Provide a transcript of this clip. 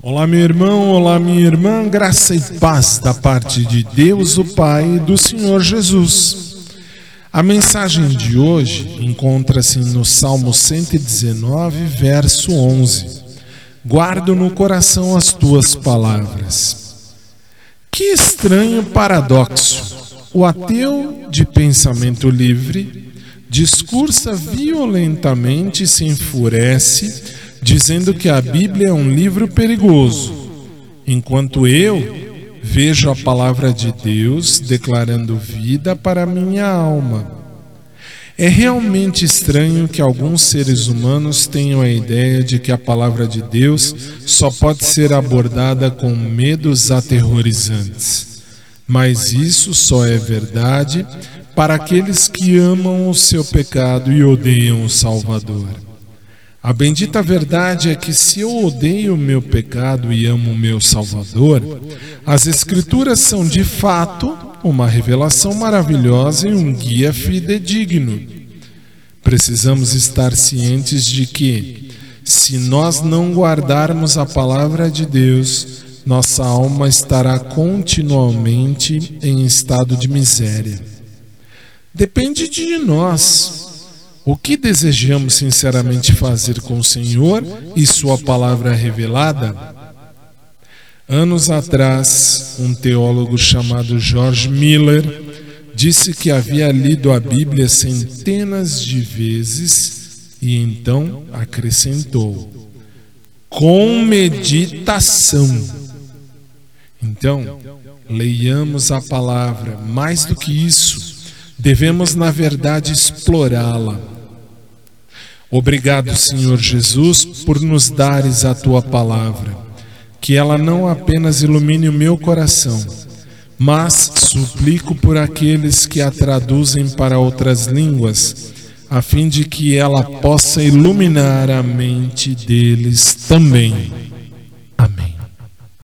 Olá, meu irmão, olá, minha irmã, graça e paz da parte de Deus, o Pai e do Senhor Jesus. A mensagem de hoje encontra-se no Salmo 119, verso 11. Guardo no coração as tuas palavras. Que estranho paradoxo! O ateu de pensamento livre discursa violentamente e se enfurece dizendo que a Bíblia é um livro perigoso, enquanto eu vejo a palavra de Deus declarando vida para minha alma. É realmente estranho que alguns seres humanos tenham a ideia de que a palavra de Deus só pode ser abordada com medos aterrorizantes. Mas isso só é verdade para aqueles que amam o seu pecado e odeiam o Salvador. A bendita verdade é que se eu odeio o meu pecado e amo o meu Salvador, as Escrituras são de fato uma revelação maravilhosa e um guia fidedigno. Precisamos estar cientes de que, se nós não guardarmos a palavra de Deus, nossa alma estará continuamente em estado de miséria. Depende de nós o que desejamos sinceramente fazer com o Senhor e Sua palavra revelada? Anos atrás, um teólogo chamado George Miller disse que havia lido a Bíblia centenas de vezes e então acrescentou: com meditação. Então, leiamos a palavra, mais do que isso, devemos, na verdade, explorá-la Obrigado, Senhor Jesus, por nos dares a tua palavra, que ela não apenas ilumine o meu coração, mas suplico por aqueles que a traduzem para outras línguas, a fim de que ela possa iluminar a mente deles também.